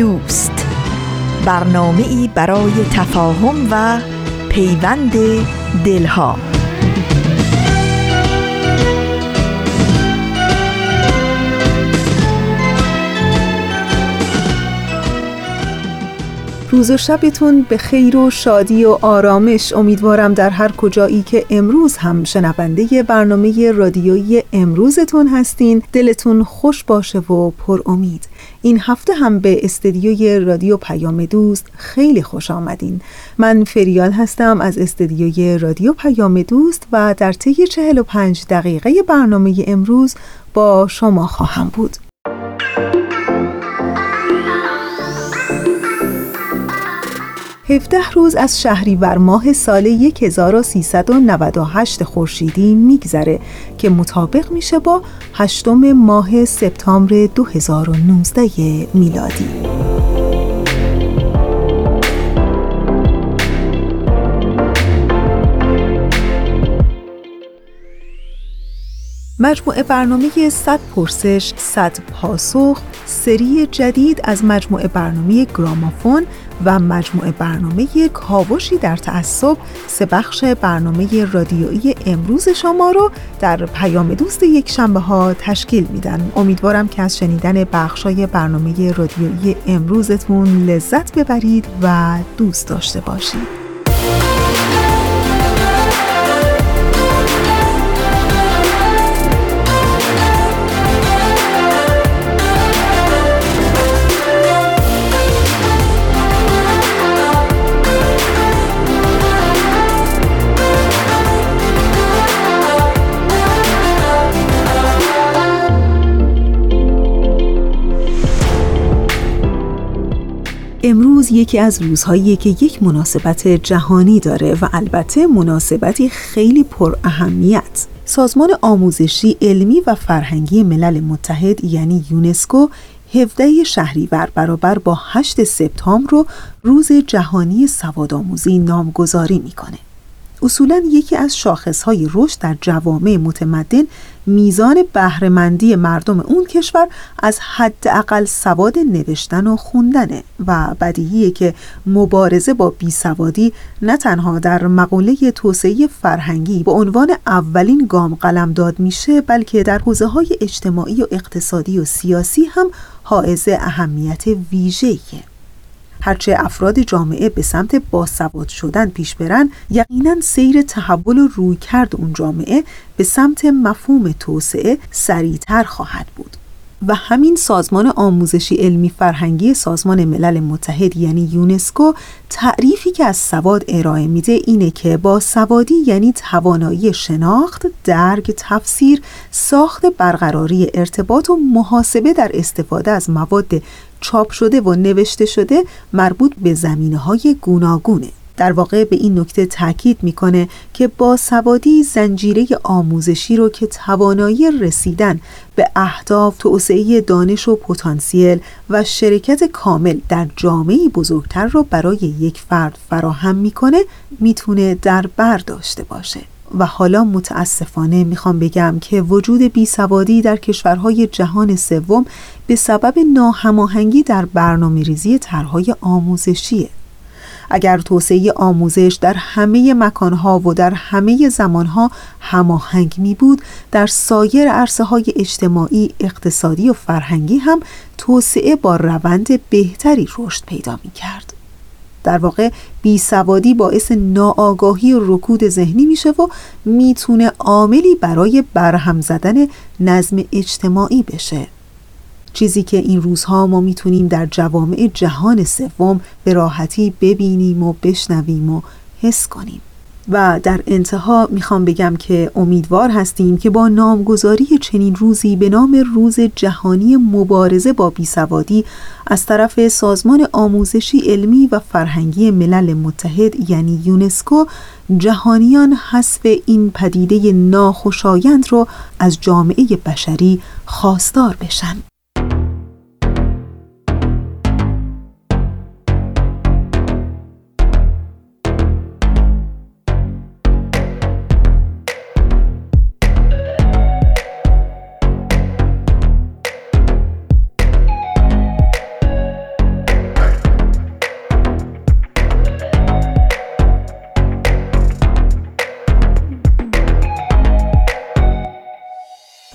دوست. برنامه ای برای تفاهم و پیوند دلها. روز و شبتون به خیر و شادی و آرامش. امیدوارم در هر کجایی که امروز هم شنونده برنامه رادیویی امروزتون هستین. دلتون خوش باشه و پر امید. این هفته هم به استدیوی رادیو پیام دوست خیلی خوش آمدین. من فریال هستم از استدیوی رادیو پیام دوست و در طی 45 دقیقه برنامه امروز با شما خواهم بود. 17 روز از شهریور ماه سال 1398 خورشیدی میگذره که مطابق میشه با هشتم ماه سپتامبر 2019 میلادی. مجموعه برنامه 100 پرسش 100 پاسخ سری جدید از مجموعه برنامه گرامافون و مجموعه برنامه کاوشی در تعصب سه بخش برنامه رادیویی امروز شما رو در پیام دوست یک شنبه ها تشکیل میدن. امیدوارم که از شنیدن بخشای برنامه رادیویی امروزتون لذت ببرید و دوست داشته باشید. یکی از روزهایی که یک مناسبت جهانی داره و البته مناسبتی خیلی پر اهمیت سازمان آموزشی علمی و فرهنگی ملل متحد یعنی یونسکو 17 شهریور برابر با 8 سپتامبر رو روز جهانی سوادآموزی نامگذاری می‌کنه. اصولا یکی از شاخصهای رشد در جوامع متمدن میزان بهرهمندی مردم اون کشور از حداقل سواد نوشتن و خوندنه و بدیهیه که مبارزه با بیسوادی نه تنها در مقوله توسعه فرهنگی به عنوان اولین گام قلمداد میشه بلکه در حوزه های اجتماعی و اقتصادی و سیاسی هم حائز اهمیت ویژه‌ایه. هرچه افراد جامعه به سمت باسواد شدن پیش برن یقینا سیر تحول و روی کرد اون جامعه به سمت مفهوم توسعه سریعتر خواهد بود. و همین سازمان آموزشی علمی فرهنگی سازمان ملل متحد یعنی یونسکو تعریفی که از سواد ارائه میده اینه که با سوادی یعنی توانایی شناخت، درک، تفسیر، ساخت برقراری ارتباط و محاسبه در استفاده از مواد چاپ شده و نوشته شده مربوط به زمینه های گوناگونه. در واقع به این نکته تاکید می‌کنه که با سوادی زنجیره آموزشی رو که توانایی رسیدن به اهداف توسعه دانش و پتانسیل و شرکت کامل در جامعه بزرگتر رو برای یک فرد فراهم می‌کنه می‌تونه در بر داشته باشه. و حالا متاسفانه می‌خوام بگم که وجود بیسوادی در کشورهای جهان سوم به سبب ناهماهنگی در برنامه ریزی طرحهای آموزشیه اگر توسعه آموزش در همه مکانها و در همه زمانها هماهنگ می بود در سایر عرصه های اجتماعی، اقتصادی و فرهنگی هم توسعه با روند بهتری رشد پیدا می کرد. در واقع بیسوادی باعث ناآگاهی و رکود ذهنی میشه و می‌تونه عاملی برای برهم زدن نظم اجتماعی بشه. چیزی که این روزها ما می‌تونیم در جوامع جهان سوم به راحتی ببینیم و بشنویم و حس کنیم. و در انتها می‌خوام بگم که امیدوار هستیم که با نامگذاری چنین روزی به نام روز جهانی مبارزه با بیسوادی از طرف سازمان آموزشی علمی و فرهنگی ملل متحد یعنی یونسکو جهانیان حسب این پدیده ناخوشایند رو از جامعه بشری خواستار بشن.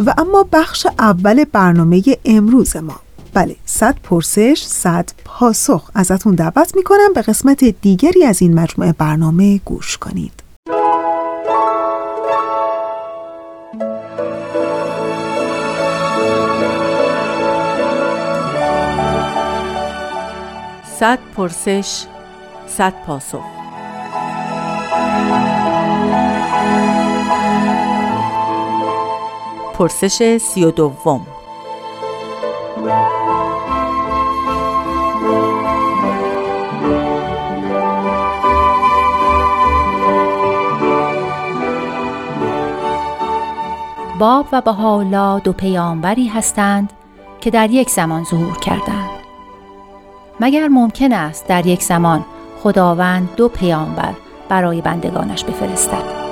و اما بخش اول برنامه امروز ما. بله صد پرسش صد پاسخ. ازتون دعوت می‌کنم به قسمت دیگری از این مجموعه برنامه گوش کنید. صد پرسش صد پاسخ. پرسش سی و دوم. باب و بهاءالله دو پیامبری هستند که در یک زمان ظهور کردند. مگر ممکن است در یک زمان خداوند دو پیامبر برای بندگانش بفرستد؟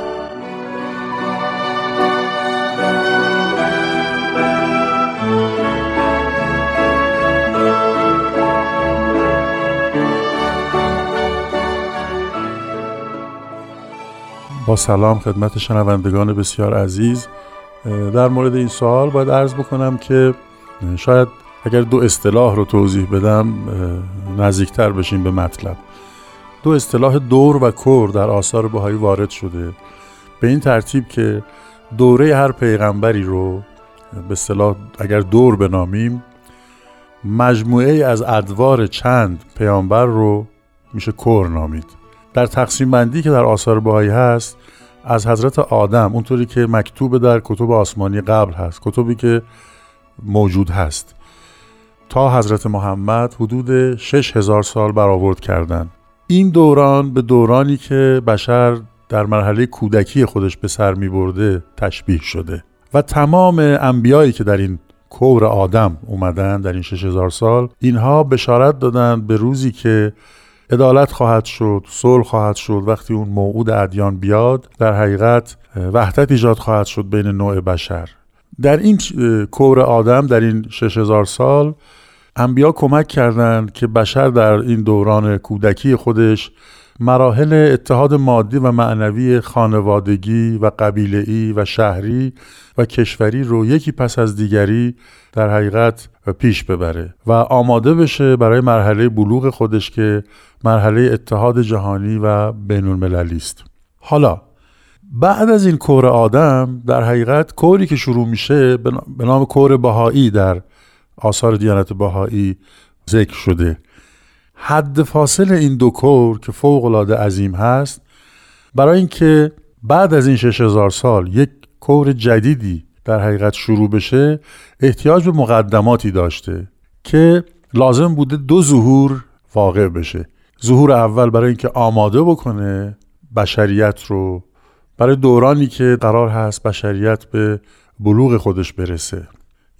با سلام خدمت شنوندگان بسیار عزیز. در مورد این سوال باید عرض بکنم که شاید اگر دو اصطلاح رو توضیح بدم نزدیکتر بشیم به مطلب. دو اصطلاح دور و کور در آثار بهایی وارد شده. به این ترتیب که دوره هر پیغمبری رو به اصطلاح اگر دور بنامیم مجموعه از ادوار چند پیامبر رو میشه کور نامید. در تقسیم بندی که در آثار بهایی هست از حضرت آدم اونطوری که مکتوب در کتب آسمانی قبل هست کتبی که موجود هست تا حضرت محمد حدود 6000 سال برآورد کردند این دوران به دورانی که بشر در مرحله کودکی خودش به سر می برده تشبیه شده. و تمام انبیایی که در این کور آدم اومدن در این 6000 سال اینها بشارت دادن به روزی که عدالت خواهد شد صلح خواهد شد. وقتی اون موعود ادیان بیاد در حقیقت وحدت ایجاد خواهد شد بین نوع بشر. در این کور آدم در این 6000 سال انبیا کمک کردند که بشر در این دوران کودکی خودش مراحل اتحاد مادی و معنوی خانوادگی و قبیله‌ای و شهری و کشوری رو یکی پس از دیگری در حقیقت پیش ببره و آماده بشه برای مرحله بلوغ خودش که مرحله اتحاد جهانی و بین المللی است. حالا بعد از این کور آدم در حقیقت کوری که شروع میشه به نام کور بهایی در آثار دیانت بهایی ذکر شده. حد فاصل این دو کور که فوق العاده عظیم هست برای اینکه بعد از این 6000 سال یک کور جدیدی در حقیقت شروع بشه احتیاج به مقدماتی داشته که لازم بوده دو ظهور واقع بشه. ظهور اول برای اینکه آماده بکنه بشریت رو برای دورانی که قرار هست بشریت به بلوغ خودش برسه.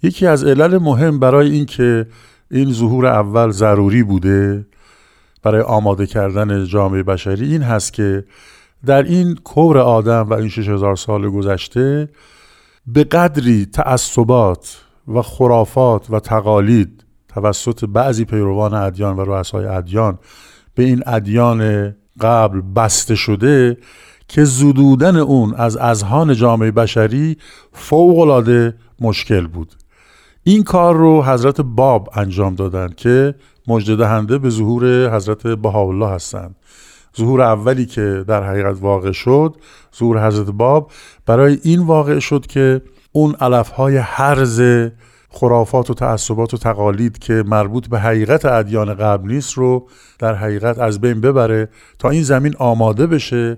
یکی از علل مهم برای اینکه این ظهور اول ضروری بوده برای آماده کردن جامعه بشری؟ این هست که در این کور آدم و این 6000 سال گذشته به قدری تعصبات و خرافات و تقالید توسط بعضی پیروان ادیان و رؤسای ادیان به این ادیان قبل بسته شده که زدودن اون از اذهان جامعه بشری فوق مشکل بود. این کار رو حضرت باب انجام دادن که مجد دهنده به ظهور حضرت بهاءالله هستند. ظهور اولی که در حقیقت واقع شد ظهور حضرت باب برای این واقع شد که اون علفهای حرز خرافات و تعصبات و تقالید که مربوط به حقیقت ادیان قبل نیست رو در حقیقت از بین ببره تا این زمین آماده بشه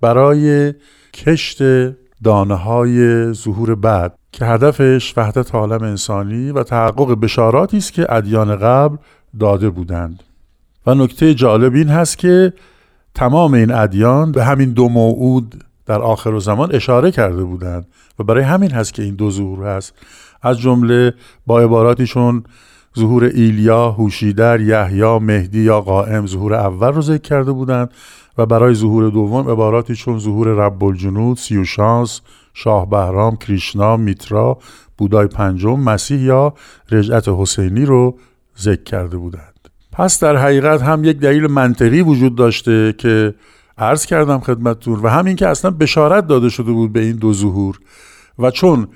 برای کشت دانه های ظهور بعد که هدفش وحدت عالم انسانی و تحقق بشاراتی است که ادیان قبل داده بودند. و نکته جالب این هست که تمام این ادیان به همین دو موعود در آخر زمان اشاره کرده بودند و برای همین هست که این دو ظهور هست. از جمله با عباراتیشون ظهور ایلیا، هوشیدر، یحیی، مهدی یا قائم ظهور اول رو ذکر کرده بودند. و برای ظهور دوم عباراتی چون ظهور رب الجنود، سیوشانس، شاه بهرام، کریشنا، میترا، بودای پنجم، مسیح یا رجعت حسینی رو ذکر کرده بودند. پس در حقیقت هم یک دلیل منطقی وجود داشته که عرض کردم خدمتتون و همین که اصلا بشارت داده شده بود به این دو ظهور و چون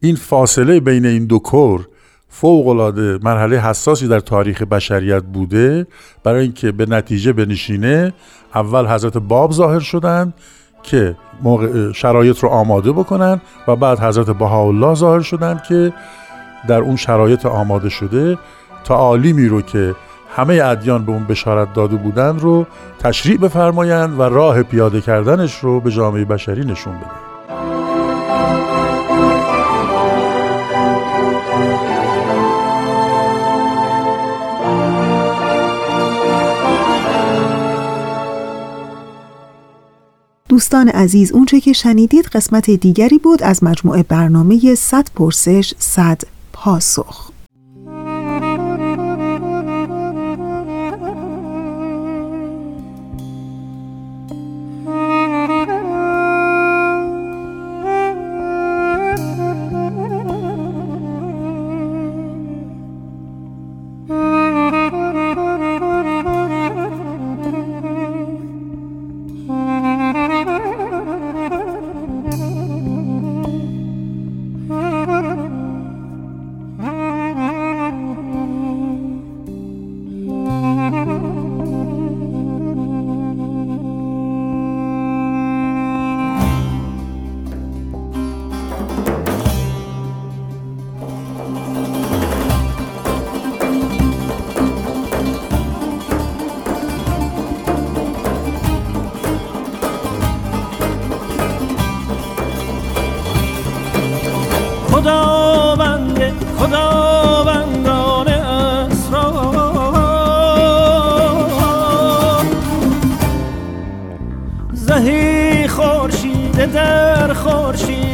این فاصله بین این دو کور فوق العاده مرحله حساسی در تاریخ بشریت بوده برای اینکه به نتیجه بنشینه اول حضرت باب ظاهر شدند که موقع شرایط رو آماده بکنن و بعد حضرت بهاءالله ظاهر شدند که در اون شرایط آماده شده تعالیمی رو که همه ادیان به اون بشارت داده بودند رو تشریع بفرمایند و راه پیاده کردنش رو به جامعه بشری نشون بدن. دوستان عزیز اونچه که شنیدید قسمت دیگری بود از مجموعه برنامه 100 پرسش 100 پاسخ. چه چاره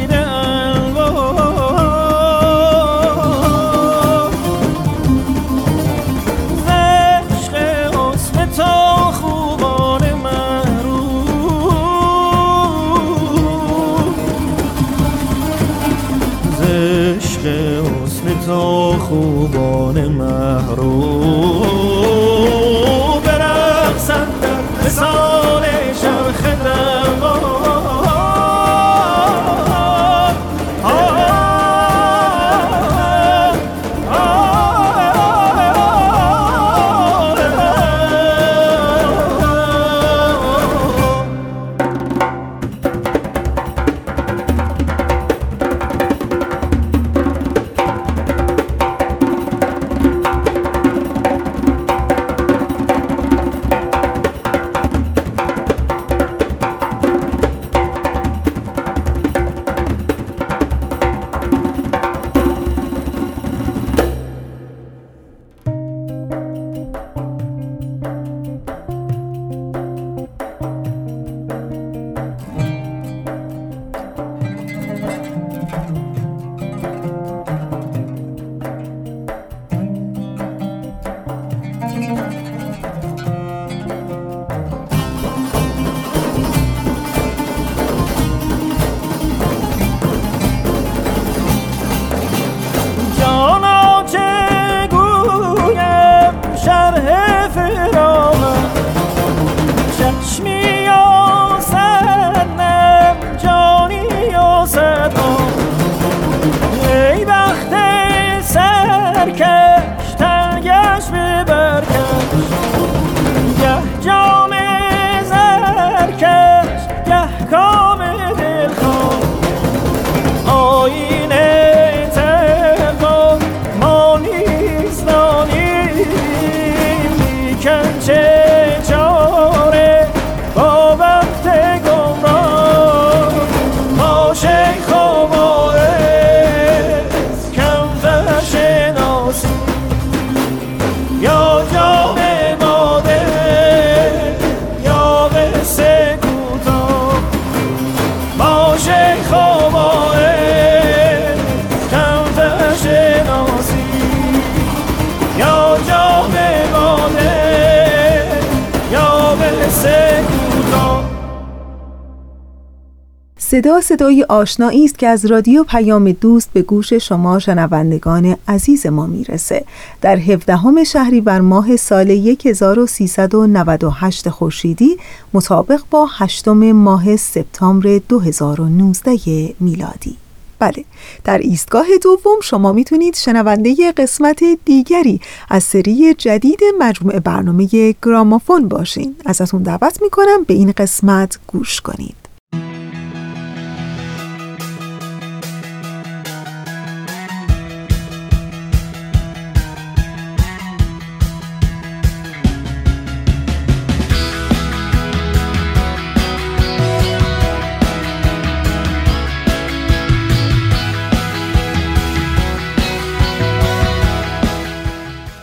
صدا صدای آشنایی است که از رادیو پیام دوست به گوش شما شنوندگان عزیز ما می‌رسه. در 17 شهری بر ماه سال 1398 خورشیدی مطابق با هشتم ماه سپتامبر 2019 میلادی. بله در ایستگاه دوم شما می‌تونید شنونده قسمت دیگری از سری جدید مجموعه برنامه گرامافون باشین. ازتون دعوت می‌کنم به این قسمت گوش کنید.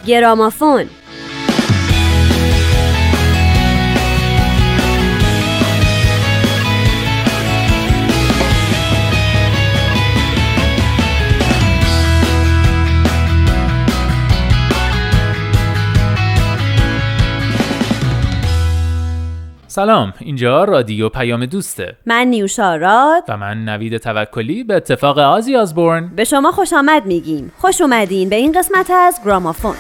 گرامافون. سلام اینجا رادیو پیام دوسته. من نیوشا راد. و من نوید توکلی به اتفاق آزی آزبورن. به شما خوش آمد میگیم. خوش اومدین به این قسمت از گرامافون.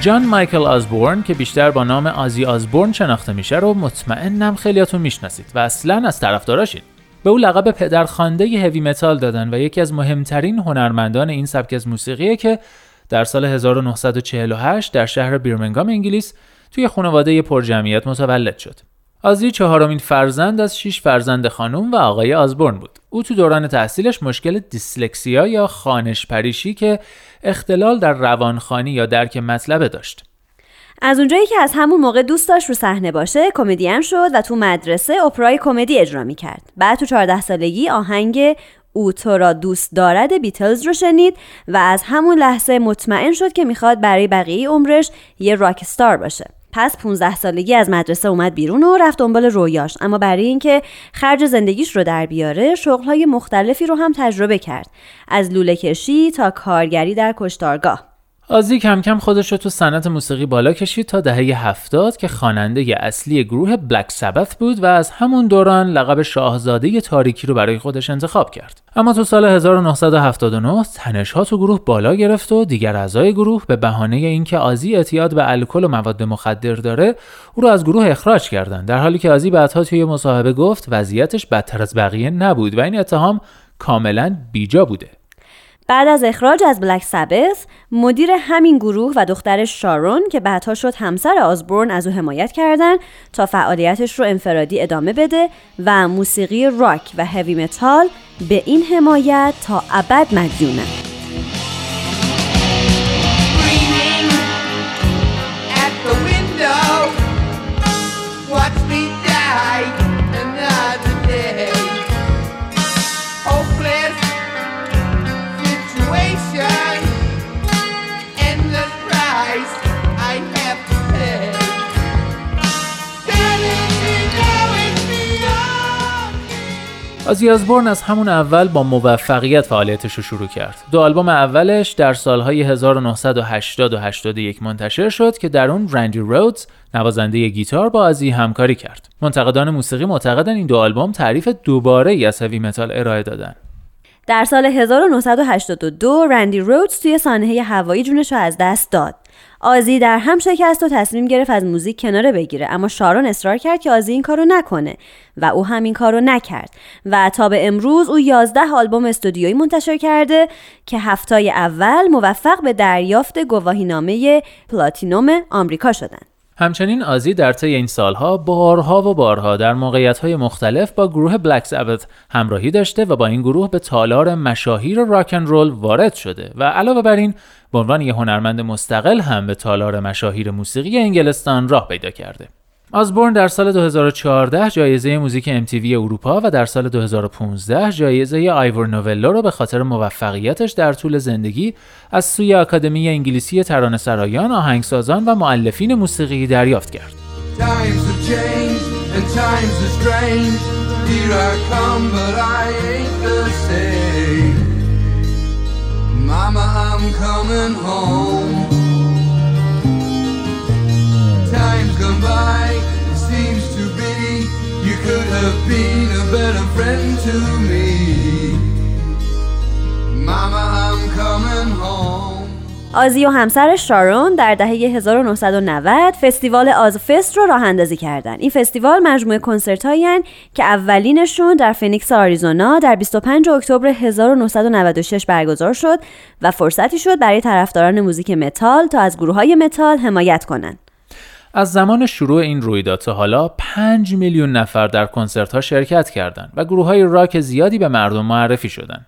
جان مایکل آزبورن که بیشتر با نام آزی آزبورن شناخته میشه رو مطمئنم خیلیاتون می‌شناسید و اصلا از طرفداراشید به او لقب پدرخوانده هوی متال دادن و یکی از مهمترین هنرمندان این سبک از موسیقیه که در سال 1948 در شهر بیرمنگام انگلیس توی خانواده پرجمعیت متولد شد. آزی چهارمین فرزند از شش فرزند خانم و آقای آزبورن بود. او تو دوران تحصیلش مشکل دیسلکسیا یا خانش پریشی که اختلال در روانخانی یا درک مطلبه داشت. از اونجایی که از همون موقع دوست داشت رو صحنه باشه کمدین شد و تو مدرسه اپرای کمدی اجرا می‌کرد بعد تو 14 سالگی آهنگ او تو را دوست دارد بیتلز رو شنید و از همون لحظه مطمئن شد که می‌خواد برای بقیه عمرش یه راک ستار باشه پس 15 سالگی از مدرسه اومد بیرون و رفت دنبال رویاش. اما برای اینکه خرج زندگیش رو در بیاره شغلهای مختلفی رو هم تجربه کرد. از لوله کشی تا کارگری در کشتارگاه. آزی کم کم خودش رو تو صنعت موسیقی بالا کشید تا دهه هفتاد که خواننده اصلی گروه بلک سبث بود و از همون دوران لقب شاهزاده تاریکی رو برای خودش انتخاب کرد. اما تو سال 1979 تنش ها تو گروه بالا گرفت و دیگر اعضای گروه به بهانه اینکه آزی اعتیاد به الکل و مواد مخدر داره او رو از گروه اخراج کردند در حالی که آزی بعدها توی مصاحبه گفت وضعیتش بدتر از بقیه نبود و این اتهام کاملا بیجا بوده. بعد از اخراج از بلک سبث مدیر همین گروه و دخترش شارون که بعدها شد همسر آزبورن از او حمایت کردند تا فعالیتش رو انفرادی ادامه بده و موسیقی راک و هوی متال به این حمایت تا ابد مدیونه آزی آزبورن از همون اول با موفقیت فعالیتش رو شروع کرد. دو آلبوم اولش در سالهای 1980 و 81 منتشر شد که در اون رندی رودز نوازنده گیتار با آزی همکاری کرد. منتقدان موسیقی معتقدن این دو آلبوم تعریف دوباره ای از متال ارائه دادن. در سال 1982 رندی رودز توی سانحه هوایی جونش رو از دست داد. آزی در هم شکست و تصمیم گرفت از موزیک کناره بگیره اما شارون اصرار کرد که آزی این کارو نکنه و او همین کارو نکرد و تا به امروز او 11 آلبوم استودیویی منتشر کرده که هفتای اول موفق به دریافت گواهینامه پلاتینوم آمریکا شدند. همچنین آزی در طی این سالها بارها و بارها در موقعیت‌های مختلف با گروه بلک سبت همراهی داشته و با این گروه به تالار مشاهیر راکن رول وارد شده و علاوه بر این به عنوان یک هنرمند مستقل هم به تالار مشاهیر موسیقی انگلستان راه پیدا کرده. آزبورن در سال 2014 جایزه موزیک MTV اروپا و در سال 2015 جایزه آیور نوولو را به خاطر موفقیتش در طول زندگی از سوی آکادمی انگلیسی ترانه‌سرایان، آهنگسازان و معلفین موسیقی دریافت کرد. Mama, I'm coming home. Time's gone by, it seems to be you could have been a better friend to me. Mama, I'm coming home. آزی و همسرش شارون در دهه 1990 فستیوال Ozzfest رو راه اندازی کردن. این فستیوال مجموعه کنسرت که اولینشون در فینیکس آریزونا در 25 اکتبر 1996 برگزار شد و فرصتی شد برای طرفداران موزیک متال تا از گروه های متال حمایت کنند. از زمان شروع این رویداد تا حالا 5 میلیون نفر در کنسرت ها شرکت کردند و گروه های راک زیادی به مردم معرفی شدند.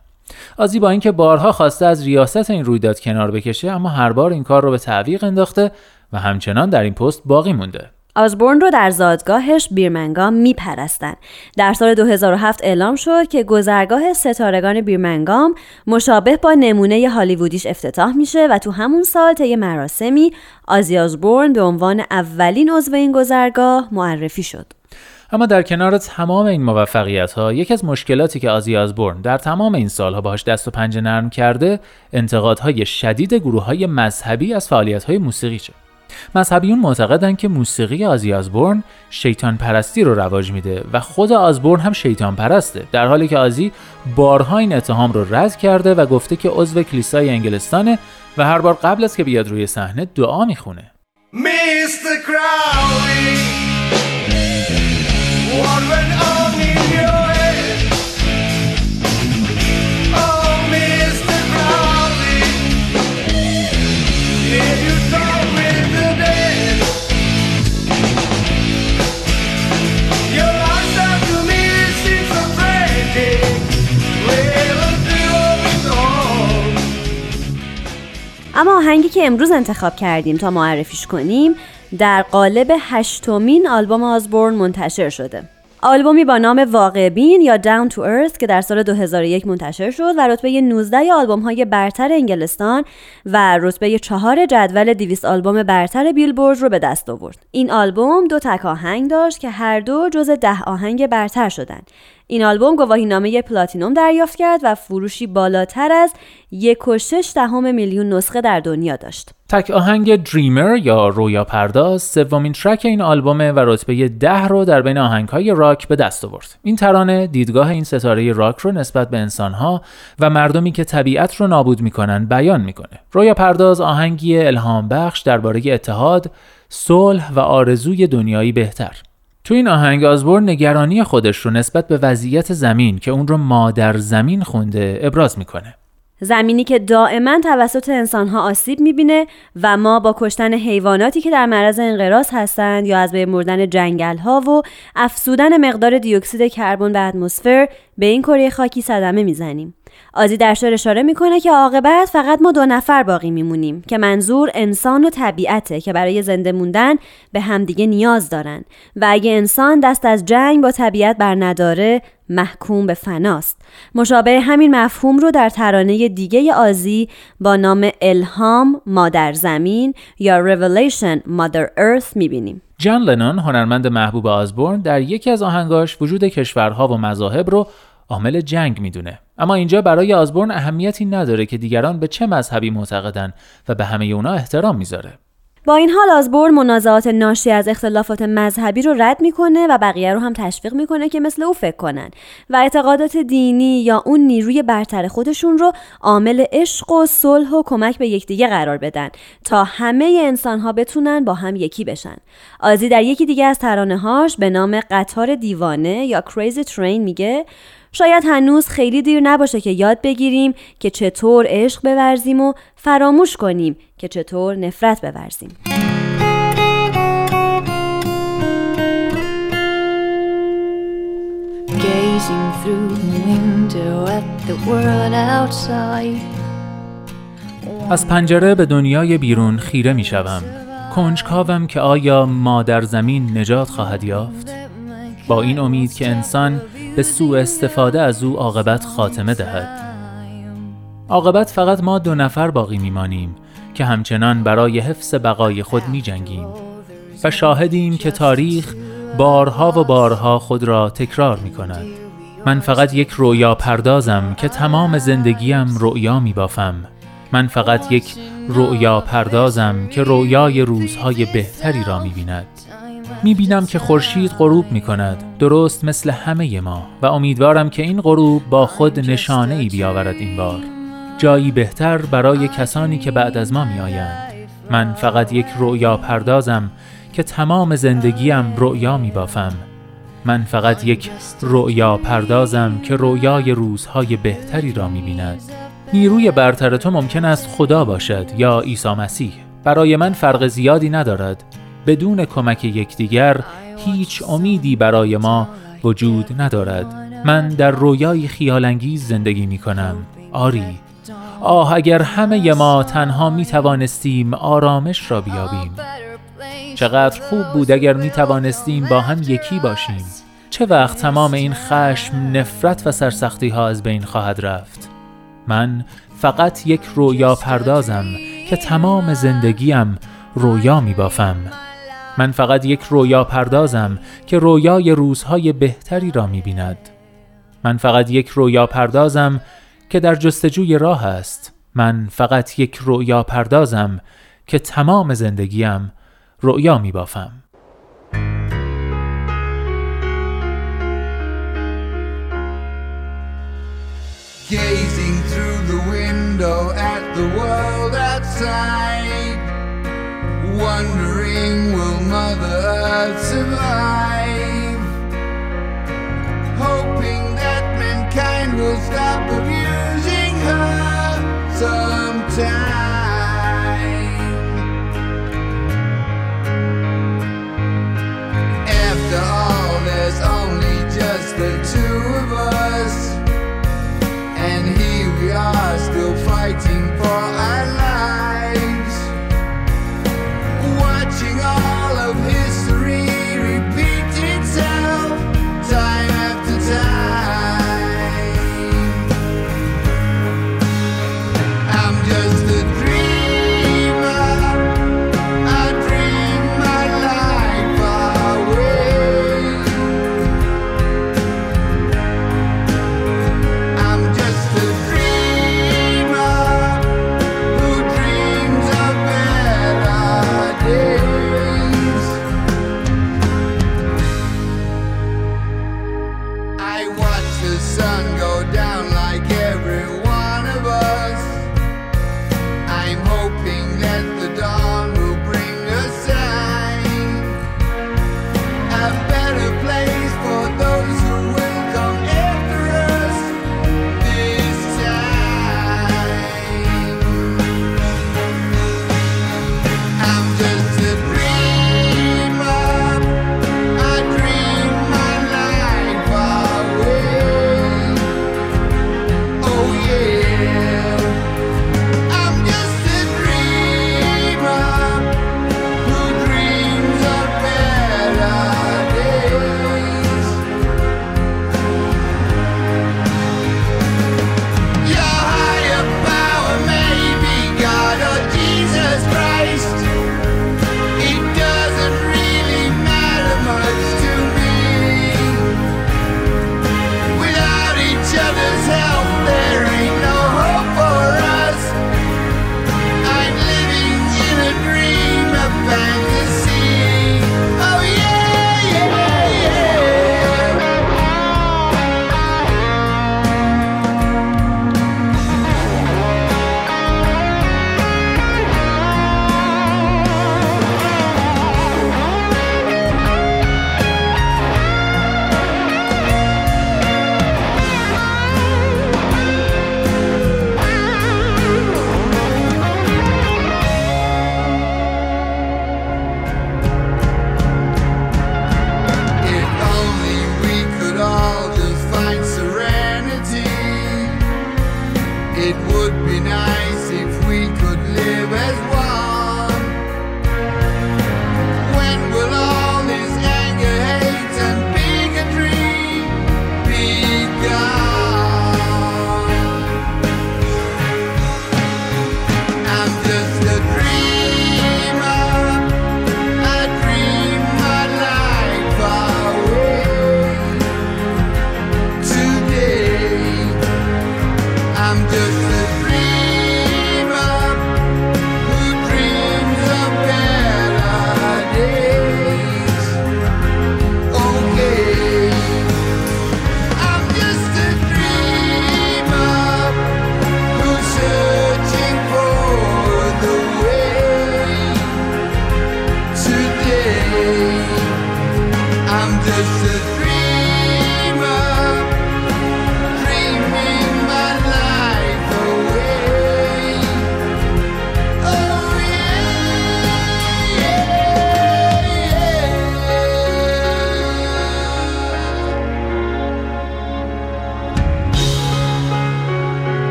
آزی با اینکه بارها خواسته از ریاست این رویداد کنار بکشه اما هر بار این کار رو به تعویق انداخته و همچنان در این پست باقی مونده. آزبورن رو در زادگاهش بیرمنگام میپرستن. در سال 2007 اعلام شد که گذرگاه ستارگان بیرمنگام مشابه با نمونه هالیوودیش افتتاح میشه و تو همون سال طی مراسمی آزی آزبورن به عنوان اولین عضو این گذرگاه معرفی شد. اما در کنار تمام این موفقیت ها یکی از مشکلاتی که آزی آزبورن در تمام این سالها باهاش دست و پنجه نرم کرده انتقادهای شدید گروه های مذهبی از فعالیت های موسیقی چه مذهبیون معتقدند که موسیقی آزی آزبورن شیطان پرستی رو رواج میده و خود آزبورن هم شیطان پرسته در حالی که آزی بارها این اتهام رو رد کرده و گفته که عضو کلیسای انگلستانه و هر بار قبل از که بیاد روی صحنه دعا می‌خونه. اما آهنگی که امروز انتخاب کردیم تا معرفیش کنیم در قالب هشتمین آلبوم آزبورن منتشر شده آلبومی با نام واقع بین یا Down to Earth که در سال 2001 منتشر شد و رتبه 19 آلبوم های برتر انگلستان و رتبه 4 جدول 200 آلبوم برتر بیلبورد رو به دست آورد. این آلبوم دو تک آهنگ داشت که هر دو جز ده آهنگ برتر شدند. این آلبوم گواهی نامه پلاتینوم دریافت کرد و فروشی بالاتر از یک و شش دهم میلیون نسخه در دنیا داشت. تک آهنگ دریمر یا رویا پرداز سومین ترک این آلبومه و رتبه ده رو در بین آهنگهای راک به دست آورد. این ترانه دیدگاه این ستاره راک رو نسبت به انسانها و مردمی که طبیعت رو نابود می‌کنن بیان می‌کنه. رویا پرداز آهنگی الهام بخش درباره اتحاد، صلح و آرزوی دنیایی بهتر. تو این آهنگ آزبور نگرانی خودش رو نسبت به وضعیت زمین که اون رو مادر زمین خونده ابراز می‌کنه. زمینی که دائما توسط انسانها آسیب می‌بینه و ما با کشتن حیواناتی که در معرض انقراض هستند یا از بین مردن جنگل ها و افسودن مقدار دیوکسید کربن به اتمسفر به این کره خاکی صدمه می‌زنیم. آزی در شعر اشاره می‌کنه که عاقبت فقط ما دو نفر باقی میمونیم که منظور انسان و طبیعته که برای زنده موندن به همدیگه نیاز دارن. و اگه انسان دست از جنگ با طبیعت بر نداره محکوم به فناست. مشابه همین مفهوم رو در ترانه دیگه آزی با نام الهام مادر زمین یا Revelation Mother Earth می‌بینیم. جان لنون هنرمند محبوب آزبورن در یکی از آهنگاش وجود کشورها و مذاهب رو عامل جنگ می‌دونه. اما اینجا برای آزبورن اهمیتی نداره که دیگران به چه مذهبی معتقدن و به همه اونا احترام می‌ذاره. با این حال آزبورن منازعات ناشی از اختلافات مذهبی رو رد می‌کنه و بقیه رو هم تشویق می‌کنه که مثل او فکر کنن و اعتقادات دینی یا اون نیروی برتر خودشون رو عامل عشق و صلح و کمک به یکدیگه قرار بدن تا همه انسان ها بتونن با هم یکی بشن. آزی در یکی دیگه از ترانه هاش به نام قطار دیوانه یا Crazy Train میگه شاید هنوز خیلی دیر نباشه که یاد بگیریم که چطور عشق بورزیم و فراموش کنیم که چطور نفرت بورزیم. از پنجره به دنیای بیرون خیره می شوم. کنجکاوم که آیا مادر زمین نجات خواهد یافت؟ با این امید که انسان به سوء استفاده از او عاقبت خاتمه دهد. عاقبت فقط ما دو نفر باقی میمانیم که همچنان برای حفظ بقای خود می جنگیم و شاهدیم که تاریخ بارها و بارها خود را تکرار می کند من فقط یک رویا پردازم که تمام زندگیم رؤیا می بافم من فقط یک رؤیا پردازم که رؤیای روزهای بهتری را می‌بیند می‌بینم که خورشید غروب می کند درست مثل همه ما. و امیدوارم که این غروب با خود نشانه ای بیاورد این بار. جایی بهتر برای کسانی که بعد از ما می آیند. من فقط یک رؤیا پردازم که تمام زندگیم رؤیا می بافم من فقط یک رؤیا پردازم که رؤیای روزهای بهتری را می بیند نیروی برتر تو ممکن است خدا باشد یا عیسی مسیح. برای من فرق زیادی ندارد. بدون کمک یکدیگر هیچ امیدی برای ما وجود ندارد. من در رویای خیالانگیز زندگی می کنم آری. آه اگر همه ما تنها می توانستیم آرامش را بیابیم. چقدر خوب بود اگر می توانستیم با هم یکی باشیم. چه وقت تمام این خشم، نفرت و سرسختی ها از بین خواهد رفت؟ من فقط یک رویا پردازم که تمام زندگیم رویا می بافم من فقط یک رویا پردازم که رویای روزهای بهتری را می بیند من فقط یک رویا پردازم که در جستجوی راه است. من فقط یک رویا پردازم که تمام زندگیم رؤیا می بافم Gazing through the window at the world outside Wondering will Mother Earth survive Hoping that mankind will stop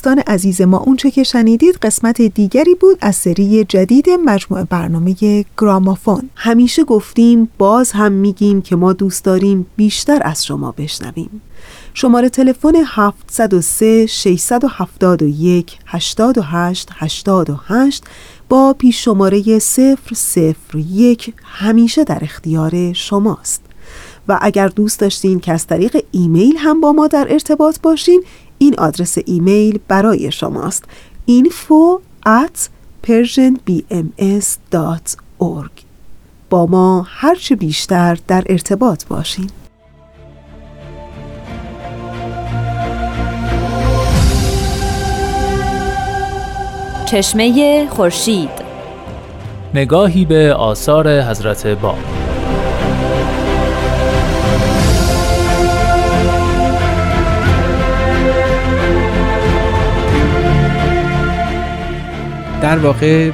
دوستان عزیز ما اونچه که شنیدید قسمت دیگری بود از سری جدید مجموعه برنامه گرامافون. همیشه گفتیم باز هم میگیم که ما دوست داریم بیشتر از شما بشنویم. شماره تلفن 703 671 88 88 با پیش شماره 001 همیشه در اختیار شماست. و اگر دوست داشتین که از طریق ایمیل هم با ما در ارتباط باشین این آدرس ایمیل برای شماست. info at persianbms.org با ما هرچه بیشتر در ارتباط باشین. چشمه خورشید. نگاهی به آثار حضرت باب در واقع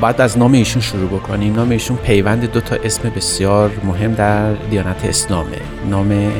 باید از نام ایشون شروع بکنیم نام ایشون پیوند دو تا اسم بسیار مهم در دیانت اسلامه. نام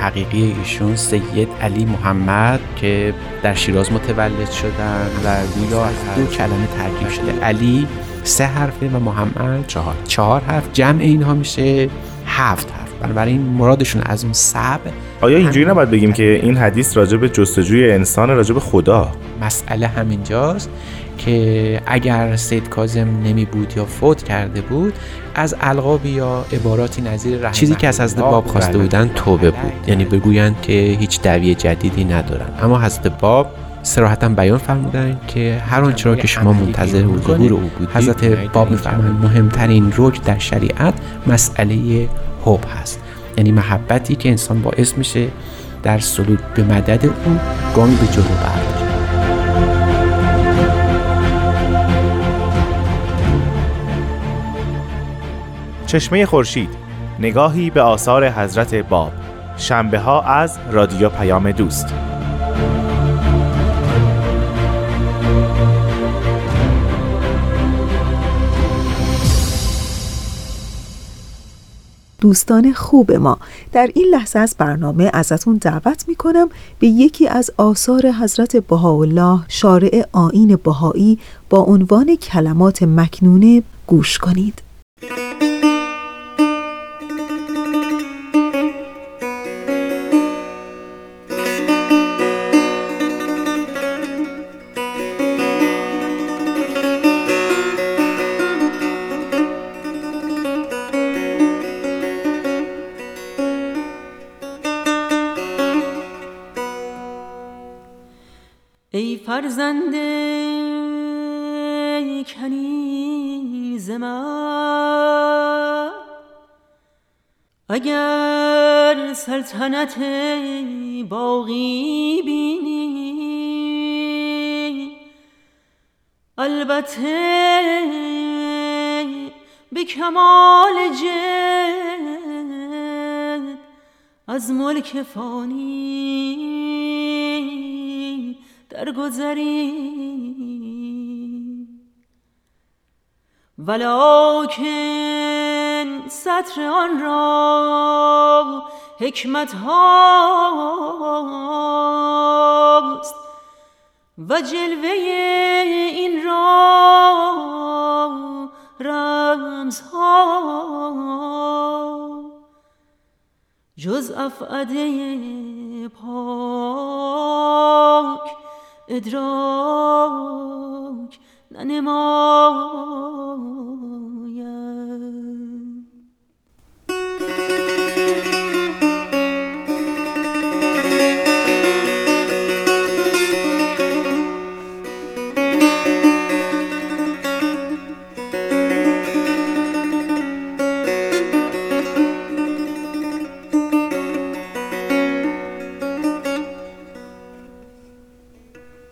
حقیقی ایشون سید علی محمد که در شیراز متولد شدن و گویا از دو کلمه ترکیب شده. علی سه حرفه و محمد چهار. چهار حرف جمع اینها میشه هفت حرف. بنابراین مرادشون از اون سب آیا اینجوری نباید بگیم که این حدیث راجع به جستجوی انسان راجع به خدا؟ مسئله همینجاست. که اگر سید کازم نمی بود یا فوت کرده بود از القاب یا عباراتی نظیر رحمت چیزی که از حضرت باب خواسته بودن توبه بود. یعنی بگویند که هیچ دعوی جدیدی ندارن. اما حضرت باب سراحتا بیان فرمودن که هر آنچه را که شما منتظر ظهور او بودید حضرت باب میفرمایند مهمترین رکن در شریعت مسئله حب هست. یعنی محبتی که انسان باعث میشه در سلوک به مدد او گامی به جلو برداره چشمه خورشید نگاهی به آثار حضرت باب. شنبه ها از رادیو پیام دوست. دوستان خوب ما در این لحظه از برنامه ازتون دعوت می کنم به یکی از آثار حضرت بهاءالله شارع آین بهایی با عنوان کلمات مکنونه گوش کنید. سلطنت باقی بینی. البته به کمال جد از ملک فانی درگذری ولکن سطر آن را حکمت هاست و جلوه این را رمز ها جز افعده پاک ادراک ننماید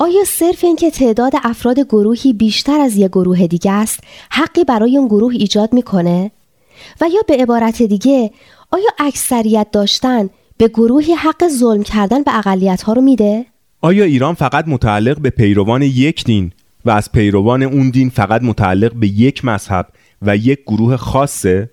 آیا صرف اینکه تعداد افراد گروهی بیشتر از یک گروه دیگه است حقی برای اون گروه ایجاد می‌کنه؟ و یا به عبارت دیگه آیا اکثریت داشتن به گروهی حق ظلم کردن به اقلیت ها رو میده؟ آیا ایران فقط متعلق به پیروان یک دین و از پیروان اون دین فقط متعلق به یک مذهب و یک گروه خاصه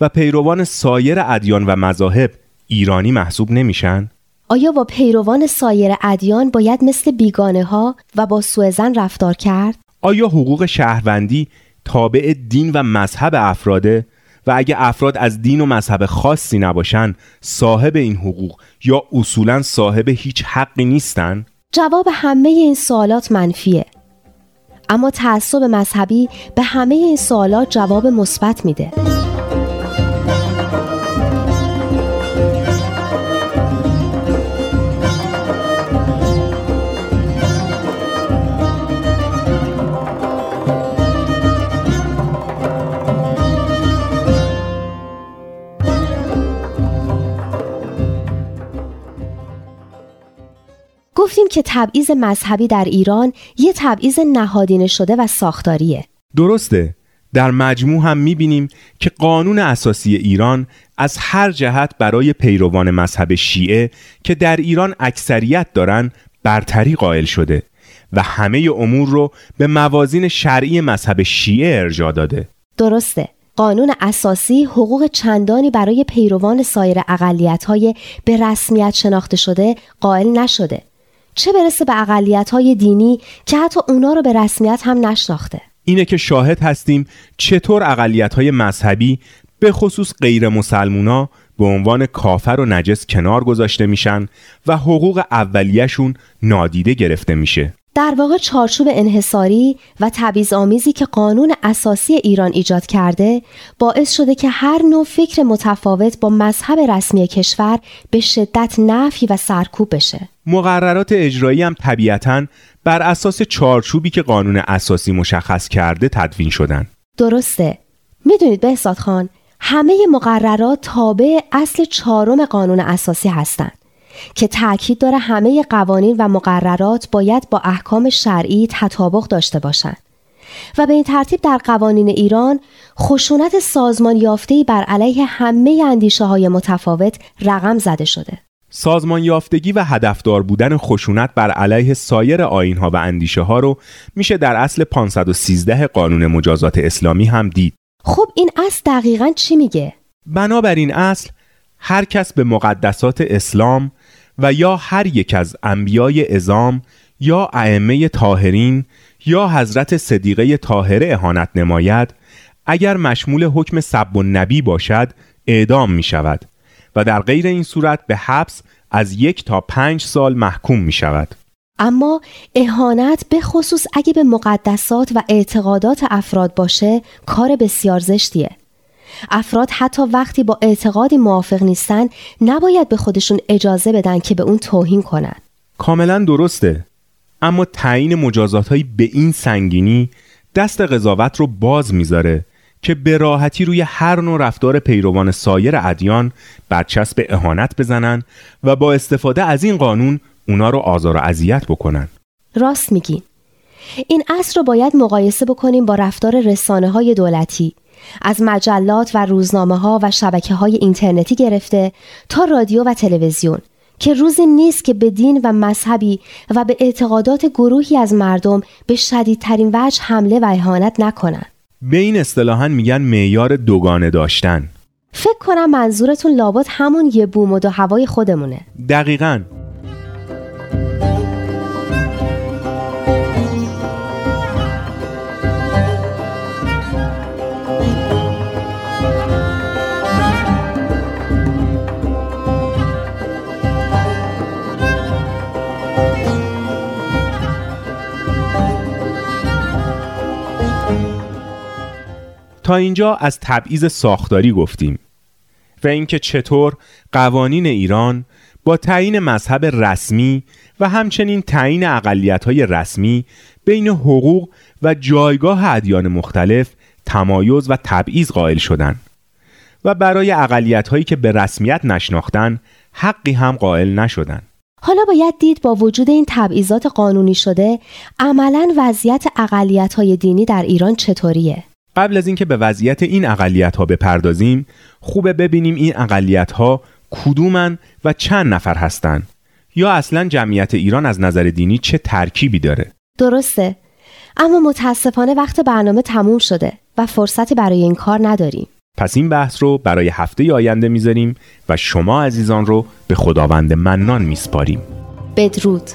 و پیروان سایر ادیان و مذاهب ایرانی محسوب نمیشن؟ آیا با پیروان سایر ادیان باید مثل بیگانه ها و با سوء زن رفتار کرد؟ آیا حقوق شهروندی تابع دین و مذهب افراده و اگه افراد از دین و مذهب خاصی نباشن صاحب این حقوق یا اصولا صاحب هیچ حقی نیستن؟ جواب همه این سوالات منفیه. اما تعصب مذهبی به همه این سوالات جواب مثبت میده. گفتیم که تبعیض مذهبی در ایران یه تبعیض نهادینه شده و ساختاریه. درسته. در مجموع هم می‌بینیم که قانون اساسی ایران از هر جهت برای پیروان مذهب شیعه که در ایران اکثریت دارن برتری قائل شده و همه امور رو به موازین شرعی مذهب شیعه ارجا داده. درسته. قانون اساسی حقوق چندانی برای پیروان سایر اقلیت‌های به رسمیت شناخته شده قائل نشده. چه برسه به اقلیت های دینی که حتی اونا رو به رسمیت هم نشناخته اینه که شاهد هستیم چطور اقلیت های مذهبی به خصوص غیر مسلمونا به عنوان کافر و نجس کنار گذاشته میشن و حقوق اولیهشون نادیده گرفته میشه در واقع چارچوب انحصاری و تبعیض آمیزی که قانون اساسی ایران ایجاد کرده باعث شده که هر نوع فکر متفاوت با مذهب رسمی کشور به شدت نفی و سرکوب بشه. مقررات اجرایی هم طبیعتا بر اساس چارچوبی که قانون اساسی مشخص کرده تدوین شدن. درسته. می‌دونید بهزاد خان همه مقررات تابع اصل چهارم قانون اساسی هستند. که تاکید داره همه قوانین و مقررات باید با احکام شرعی تطابق داشته باشند و به این ترتیب در قوانین ایران خشونت سازمان یافته‌ای بر علیه همه اندیشه های متفاوت رقم زده شده. سازمان یافتگی و هدفدار بودن خشونت بر علیه سایر آین ها و اندیشه ها رو میشه در اصل 513 قانون مجازات اسلامی هم دید. خب این اصل دقیقا چی میگه؟ بنابراین اصل هر کس به مقدسات اسلام و یا هر یک از انبیای ازام یا ائمه طاهرین یا حضرت صدیقه طاهره اهانت نماید اگر مشمول حکم سب و نبی باشد اعدام می شود و در غیر این صورت به حبس از یک تا پنج سال محکوم می شود. اما اهانت به خصوص اگه به مقدسات و اعتقادات افراد باشه کار بسیار زشتیه. افراد حتی وقتی با اعتقادی موافق نیستن نباید به خودشون اجازه بدن که به اون توهین کنن کاملا درسته اما تعیین مجازات به این سنگینی دست قضاوت رو باز می‌ذاره که به راحتی روی هر نوع رفتار پیروان سایر ادیان برچسب اهانت بزنن و با استفاده از این قانون اونا رو آزار و اذیت بکنن. راست میگین این اصل رو باید مقایسه بکنیم با رفتار رسانه های دولتی. از مجلات و روزنامه ها و شبکه های اینترنتی گرفته تا رادیو و تلویزیون که روزی نیست که به دین و مذهبی و به اعتقادات گروهی از مردم به شدیدترین وجه حمله و اهانت نکنند. به این اصطلاحا میگن معیار دوگانه داشتن. فکر کنم منظورتون لابد همون یه بوم و دو هوای خودمونه. دقیقاً تا اینجا از تبعیض ساختاری گفتیم و اینکه چطور قوانین ایران با تعیین مذهب رسمی و همچنین تعیین اقلیت‌های رسمی بین حقوق و جایگاه ادیان مختلف تمایز و تبعیض قائل شدند و برای اقلیت‌هایی که به رسمیت نشناختن حقی هم قائل نشدند. حالا باید دید با وجود این تبعیضات قانونی شده عملا وضعیت اقلیت های دینی در ایران چطوریه؟ قبل از اینکه به وضعیت این اقلیت ها بپردازیم خوبه ببینیم این اقلیت ها کدومن و چند نفر هستند یا اصلا جمعیت ایران از نظر دینی چه ترکیبی داره؟ درسته. اما متاسفانه وقت برنامه تموم شده و فرصتی برای این کار نداریم. پس این بحث رو برای هفته آینده می‌ذاریم و شما عزیزان رو به خداوند منان میسپاریم. بدرود.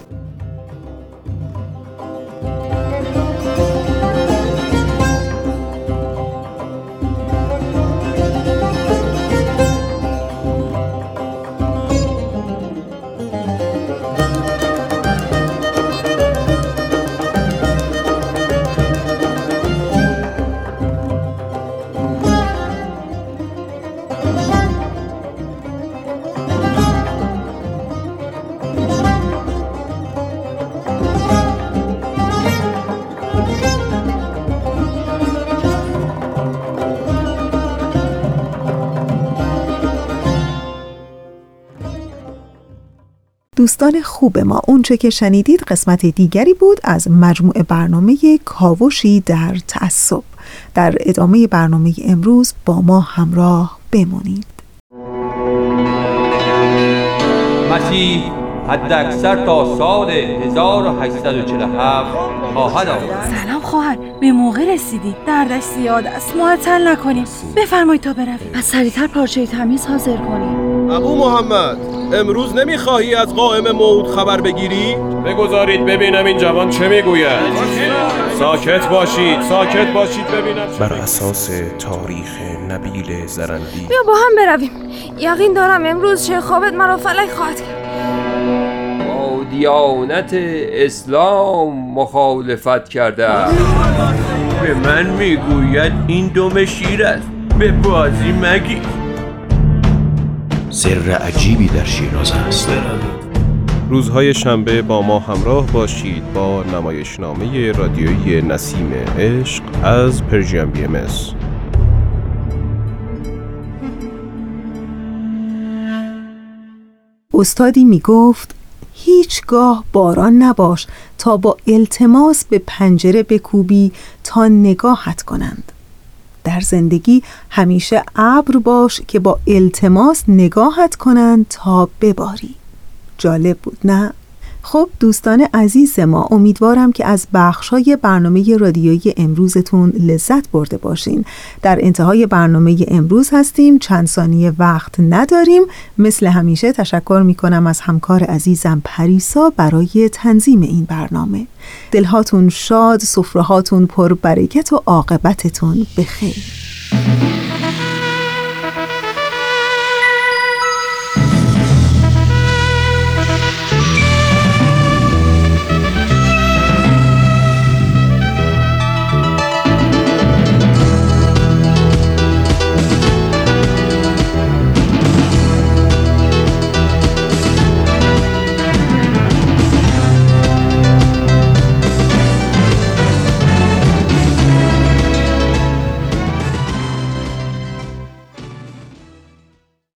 دوستان خوب ما. اونچه که شنیدید قسمت دیگری بود از مجموعه برنامه کاوشی در تعصب. در ادامه برنامه امروز با ما همراه بمونید. مسیح حد اکثر تا سال 1847 خواهد آمد. سلام خواهر. به موقع رسیدی. دردش زیاد است. معطل نکنیم. بفرمایید تا برویم. از سریعتر پارچه تمیز حاضر کنیم. ابو محمد امروز نمی‌خواهی از قائم موت خبر بگیری؟ بگذارید ببینم این جوان چه می‌گوید. ساکت باشید ساکت باشید ببینم بر اساس تاریخ نبیل زرندی. بیا با هم برویم. یقین دارم امروز چه خوابت مرا فلک خواهد کرد. با دیانت اسلام مخالفت کرده به من می‌گوید این دم شیر است. به بازی مگی سر عجیبی در شیراز است روزهای شنبه با ما همراه باشید با نمایشنامه رادیویی نسیم عشق از پرژیم بی ام اس. استادی می گفت هیچگاه باران نباش تا با التماس به پنجره بکوبی تا نگاهت کنند در زندگی همیشه ابر باش که با التماس نگاهت کنند تا بباری جالب بود نه؟ خب دوستان عزیز ما امیدوارم که از بخشای برنامه رادیویی امروزتون لذت برده باشین. در انتهای برنامه امروز هستیم چند ثانیه وقت نداریم. مثل همیشه تشکر می کنم از همکار عزیزم پریسا برای تنظیم این برنامه. دلهاتون شاد، سفرهاتون پر برکت و عاقبتتون بخیر